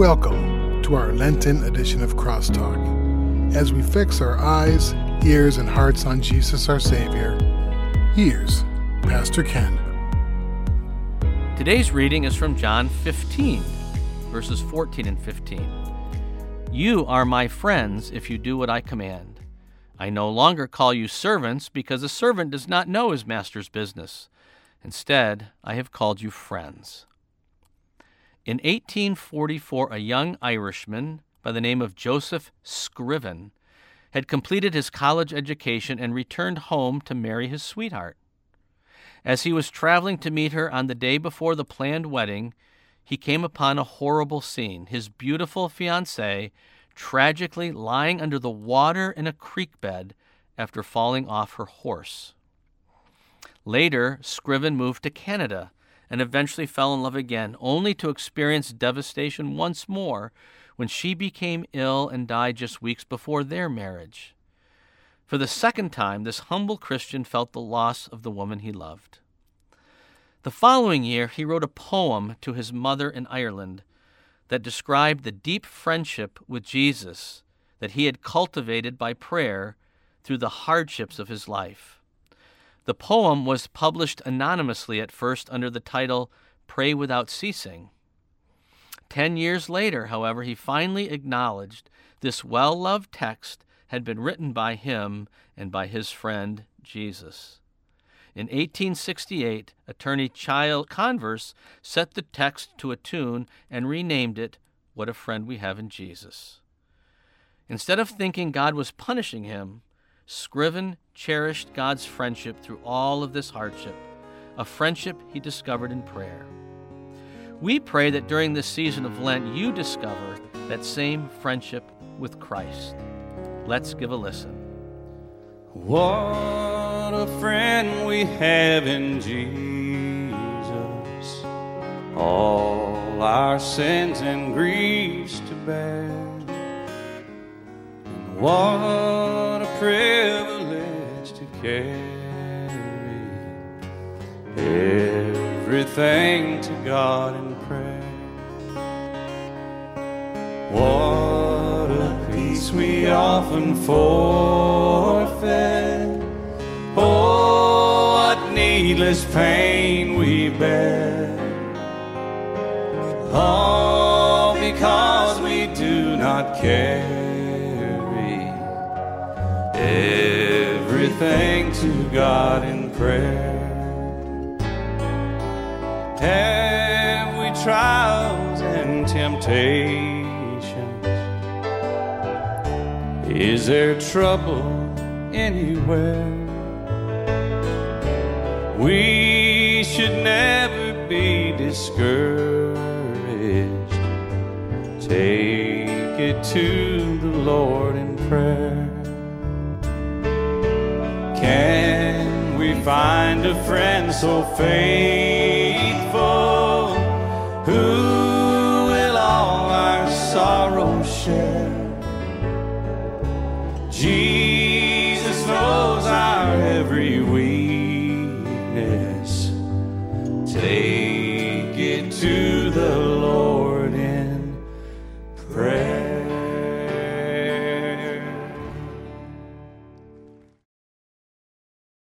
Welcome to our Lenten edition of Crosstalk. As we fix our eyes, ears, and hearts on Jesus our Savior, here's Pastor Ken. Today's reading is from John 15, verses 14 and 15. You are my friends if you do what I command. I no longer call you servants because a servant does not know his master's business. Instead, I have called you friends. In 1844, a young Irishman by the name of Joseph Scriven had completed his college education and returned home to marry his sweetheart. As he was traveling to meet her on the day before the planned wedding, he came upon a horrible scene his beautiful fiancée tragically lying under the water in a creek bed after falling off her horse. Later, Scriven moved to Canada and eventually fell in love again, only to experience devastation once more when she became ill and died just weeks before their marriage. For the second time, this humble Christian felt the loss of the woman he loved. The following year, he wrote a poem to his mother in Ireland that described the deep friendship with Jesus that he had cultivated by prayer through the hardships of his life. The poem was published anonymously at first under the title Pray Without Ceasing. Ten years later, however, he finally acknowledged this well loved text had been written by him and by his friend Jesus. In 1868, attorney Charles Converse set the text to a tune and renamed it What a Friend We Have in Jesus. Instead of thinking God was punishing him, Scriven cherished God's friendship through all of this hardship, a friendship he discovered in prayer. We pray that during this season of Lent, you discover that same friendship with Christ. Let's give a listen. What a friend we have in Jesus. All our sins and griefs to bear. And what a privilege carry everything to God in prayer. What a peace we often forfeit. Oh, what needless pain we bear. All because we do not carry everything to God in prayer. Have we trials and temptations? Is there trouble anywhere? We should never be discouraged. Take it to the Lord in prayer. Can we find a friend so faithful who will all our sorrows share? Jesus